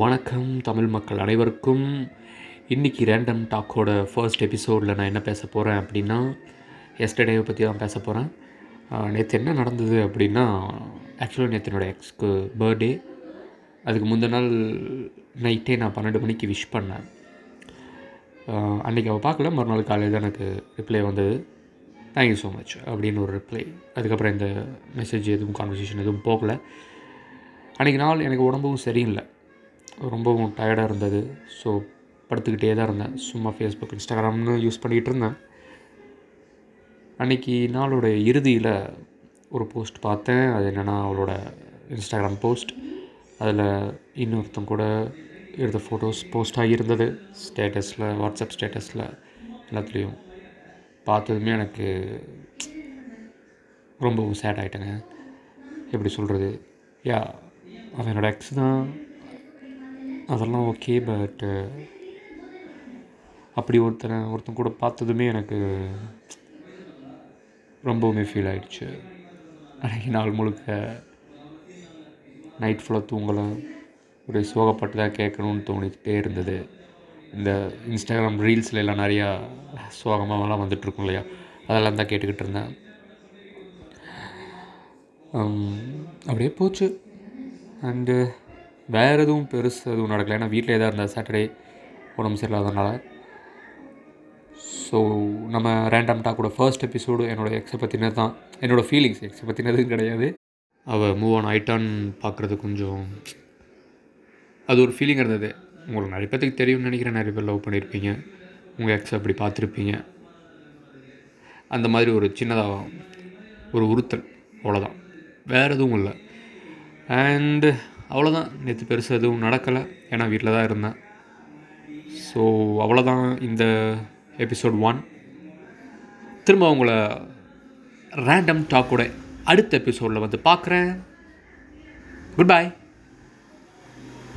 வணக்கம் தமிழ் மக்கள் அனைவருக்கும். இன்றைக்கி ரேண்டம் டாக்கோட ஃபர்ஸ்ட் எபிசோடில் நான் என்ன பேச போகிறேன் அப்படின்னா எஸ்டர்டேவை பற்றி தான் பேச போகிறேன் நேற்று என்ன நடந்தது அப்படின்னா ஆக்சுவலாக நேற்று என்னோடய எக்ஸ்க்கு பர்த்டே அதுக்கு முந்தின நாள் நைட்டே நான் பன்னெண்டு மணிக்கு விஷ் பண்ணேன். அன்றைக்கி அவள் பார்க்கல. மறுநாள் காலையில் தான் எனக்கு ரிப்ளை வந்தது. தேங்க்யூ ஸோ மச் அப்படின்னு ஒரு ரிப்ளை அதுக்கப்புறம் இந்த மெசேஜ் எதுவும் கான்வர்சேஷன் எதுவும் போகல. அன்றைக்கி நாள் எனக்கு உடம்பும் சரியில்லை. ரொம்பவும் டயர்டாக இருந்தது. ஸோ படுத்துக்கிட்டே தான் இருந்தேன். சும்மா ஃபேஸ்புக் இன்ஸ்டாகிராம்னு யூஸ் பண்ணிகிட்டு இருந்தேன். அன்றைக்கி நாளோட இறுதியில் ஒரு போஸ்ட் பார்த்தேன். அது என்னென்னா அவளோட இன்ஸ்டாகிராம் போஸ்ட் அதில் இன்னொருத்தன் கூட எடுத்த ஃபோட்டோஸ் போஸ்ட் ஆகியிருந்தது. ஸ்டேட்டஸில் வாட்ஸ்அப் ஸ்டேட்டஸில் எல்லாத்துலேயும் பார்த்ததுமே எனக்கு ரொம்பவும் சேட் ஆகிட்டேங்க எப்படி சொல்கிறது யா அவனோட எக்ஸ் தான். அதெல்லாம் ஓகே பட்டு அப்படி ஒருத்தனை ஒருத்தன் கூட பார்த்ததுமே எனக்கு ரொம்பவுமே ஃபீல் ஆகிடுச்சு அன்றைக்கி நாள் முழுக்க நைட் ஃபுல்லாக தூங்கலை ஒரு சோகப்பட்டு தான் கேட்கணும்னு தோணிக்கிட்டே இருந்தது. இந்த இன்ஸ்டாகிராம் ரீல்ஸில் எல்லாம் நிறையா சோகமாகலாம் வந்துட்டுருக்கும் இல்லையா? அதெல்லாம் தான் கேட்டுக்கிட்டு இருந்தேன். அப்படியே போச்சு. அண்டு வேறு எதுவும் பெருசு எதுவும் நடக்கல. ஏன்னா வீட்டிலே தான் இருந்தேன். சாட்டர்டே உடம்பு சரியில்லாதனால ஸோ நம்ம ரேண்டம் டாக்கோட ஃபர்ஸ்ட் எபிசோடு என்னோடய எக்ஸை பற்றினது தான். என்னோடய ஃபீலிங்ஸ் எக்ஸை பற்றினதும் கிடையாது. அவள் மூவ் ஆன் ஆயிட்டான்னு பார்க்குறது கொஞ்சம் அது ஒரு ஃபீலிங் இருந்தது. உங்களுக்கு நிறைய பேத்துக்கு தெரியும்னு நினைக்கிறேன். நிறைய பேர் லவ் பண்ணியிருப்பீங்க உங்கள் எக்ஸ் அப்படி பார்த்துருப்பீங்க. அந்த மாதிரி ஒரு சின்னதாக ஒரு உறுத்தல். அவ்வளோதான் வேறு எதுவும் இல்லை. அண்டு அவ்வளோதான் நேற்று பெருசாக எதுவும் நடக்கலை. ஏன்னா வீட்டில் தான் இருந்தேன். ஸோ அவ்வளோதான் இந்த எபிசோட் ஒன் திரும்ப உங்களை ரேண்டம் டாக்கோட அடுத்த எபிசோடில் வந்து பார்க்குறேன். குட் பாய்